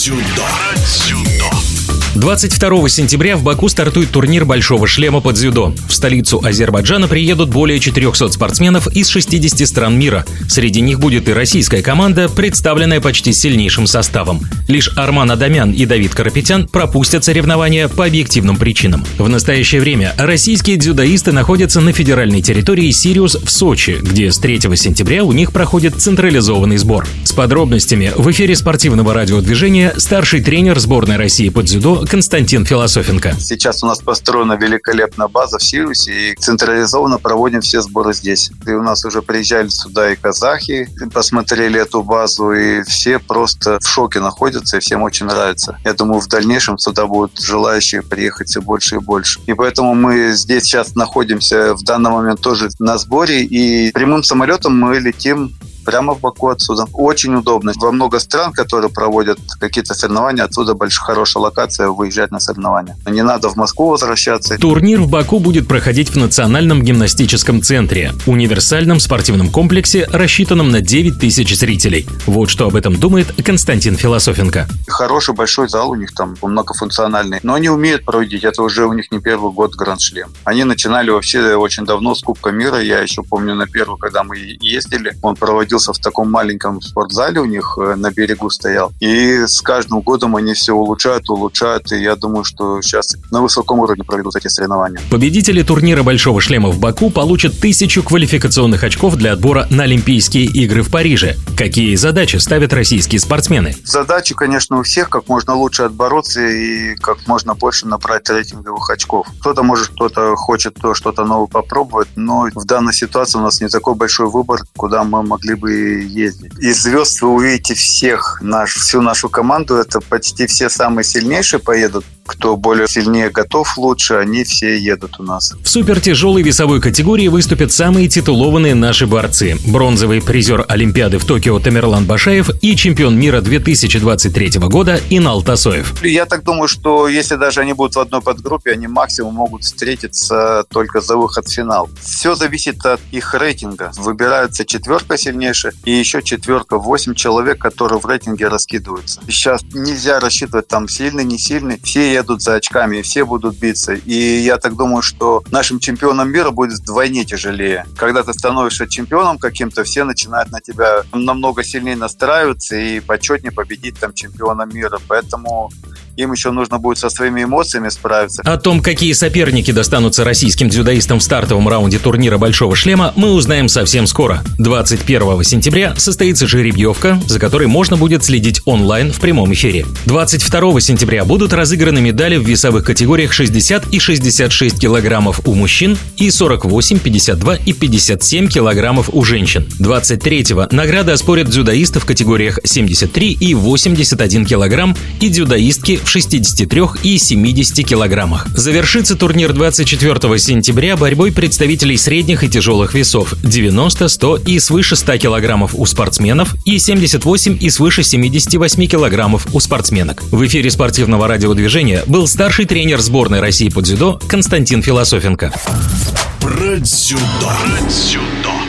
Про дзюдо. 22 сентября в Баку стартует турнир «Большого шлема» под дзюдо. В столицу Азербайджана приедут более 400 спортсменов из 60 стран мира. Среди них будет и российская команда, представленная почти сильнейшим составом. Лишь Арман Адамян и Давид Карапетян пропустят соревнования по объективным причинам. В настоящее время российские дзюдоисты находятся на федеральной территории «Сириус» в Сочи, где с 3 сентября у них проходит централизованный сбор. С подробностями в эфире спортивного радиодвижения старший тренер сборной России по дзюдо Константин Философенко. Сейчас у нас построена великолепная база в Сириусе, и централизованно проводим все сборы здесь. И у нас уже приезжали сюда и казахи, посмотрели эту базу, и все просто в шоке находятся, и всем очень нравится. Я думаю, в дальнейшем сюда будут желающие приехать все больше и больше. И поэтому мы здесь сейчас находимся в данный момент тоже на сборе, и прямым самолетом мы летим прямо в Баку отсюда. Очень удобно. Во много стран, которые проводят какие-то соревнования, отсюда большая хорошая локация выезжать на соревнования. Не надо в Москву возвращаться. Турнир в Баку будет проходить в Национальном гимнастическом центре, универсальном спортивном комплексе, рассчитанном на 9 тысяч зрителей. Вот что об этом думает Константин Философенко. Хороший большой зал у них там, многофункциональный. Но они умеют проводить. Это уже у них не первый год Гранд-шлем. Они начинали вообще очень давно с Кубка мира. Я еще помню на первый, когда мы ездили, он проводил находился в таком маленьком спортзале у них э, на берегу стоял. И с каждым годом они все улучшают, улучшают. И я думаю, что сейчас на высоком уровне проведут эти соревнования. Победители турнира «Большого шлема» в Баку получат тысячу квалификационных очков для отбора на Олимпийские игры в Париже. Какие задачи ставят российские спортсмены? Задачи, конечно, у всех как можно лучше отбороться и как можно больше набрать рейтинговых очков. Кто-то может, кто-то хочет то что-то новое попробовать, но в данной ситуации у нас не такой большой выбор, куда мы могли бы ездить. Из звезд вы увидите всех, наш, всю нашу команду. Это почти все самые сильнейшие поедут кто более сильнее готов лучше, они все едут у нас. В супертяжелой весовой категории выступят самые титулованные наши борцы. Бронзовый призер Олимпиады в Токио Тамерлан Башаев и чемпион мира 2023 года Инал Тасоев. Я так думаю, что если даже они будут в одной подгруппе, они максимум могут встретиться только за выход в финал. Все зависит от их рейтинга. Выбирается четверка сильнейшая и еще четверка, восемь человек, которые в рейтинге раскидываются. Сейчас нельзя рассчитывать там сильный, не сильный. Все едут за очками, и все будут биться. И я так думаю, что нашим чемпионом мира будет вдвойне тяжелее. Когда ты становишься чемпионом каким-то, все начинают на тебя намного сильнее настраиваться и почетнее победить там чемпиона мира. Поэтому им еще нужно будет со своими эмоциями справиться. О том, какие соперники достанутся российским дзюдоистам в стартовом раунде турнира «Большого шлема», мы узнаем совсем скоро. 21 сентября состоится жеребьевка, за которой можно будет следить онлайн в прямом эфире. 22 сентября будут разыграны медали в весовых категориях 60 и 66 килограммов у мужчин и 48, 52 и 57 килограммов у женщин. 23-го награды оспорят дзюдоисты в категориях 73 и 81 килограмм и дзюдоистки в 63 и 70 килограммах. Завершится турнир 24 сентября борьбой представителей средних и тяжелых весов 90, 100 и свыше 100 килограммов у спортсменов и 78 и свыше 78 килограммов у спортсменок. В эфире спортивного радиодвижения был старший тренер сборной России по дзюдо Константин Философенко. Про дзюдо. Про дзюдо.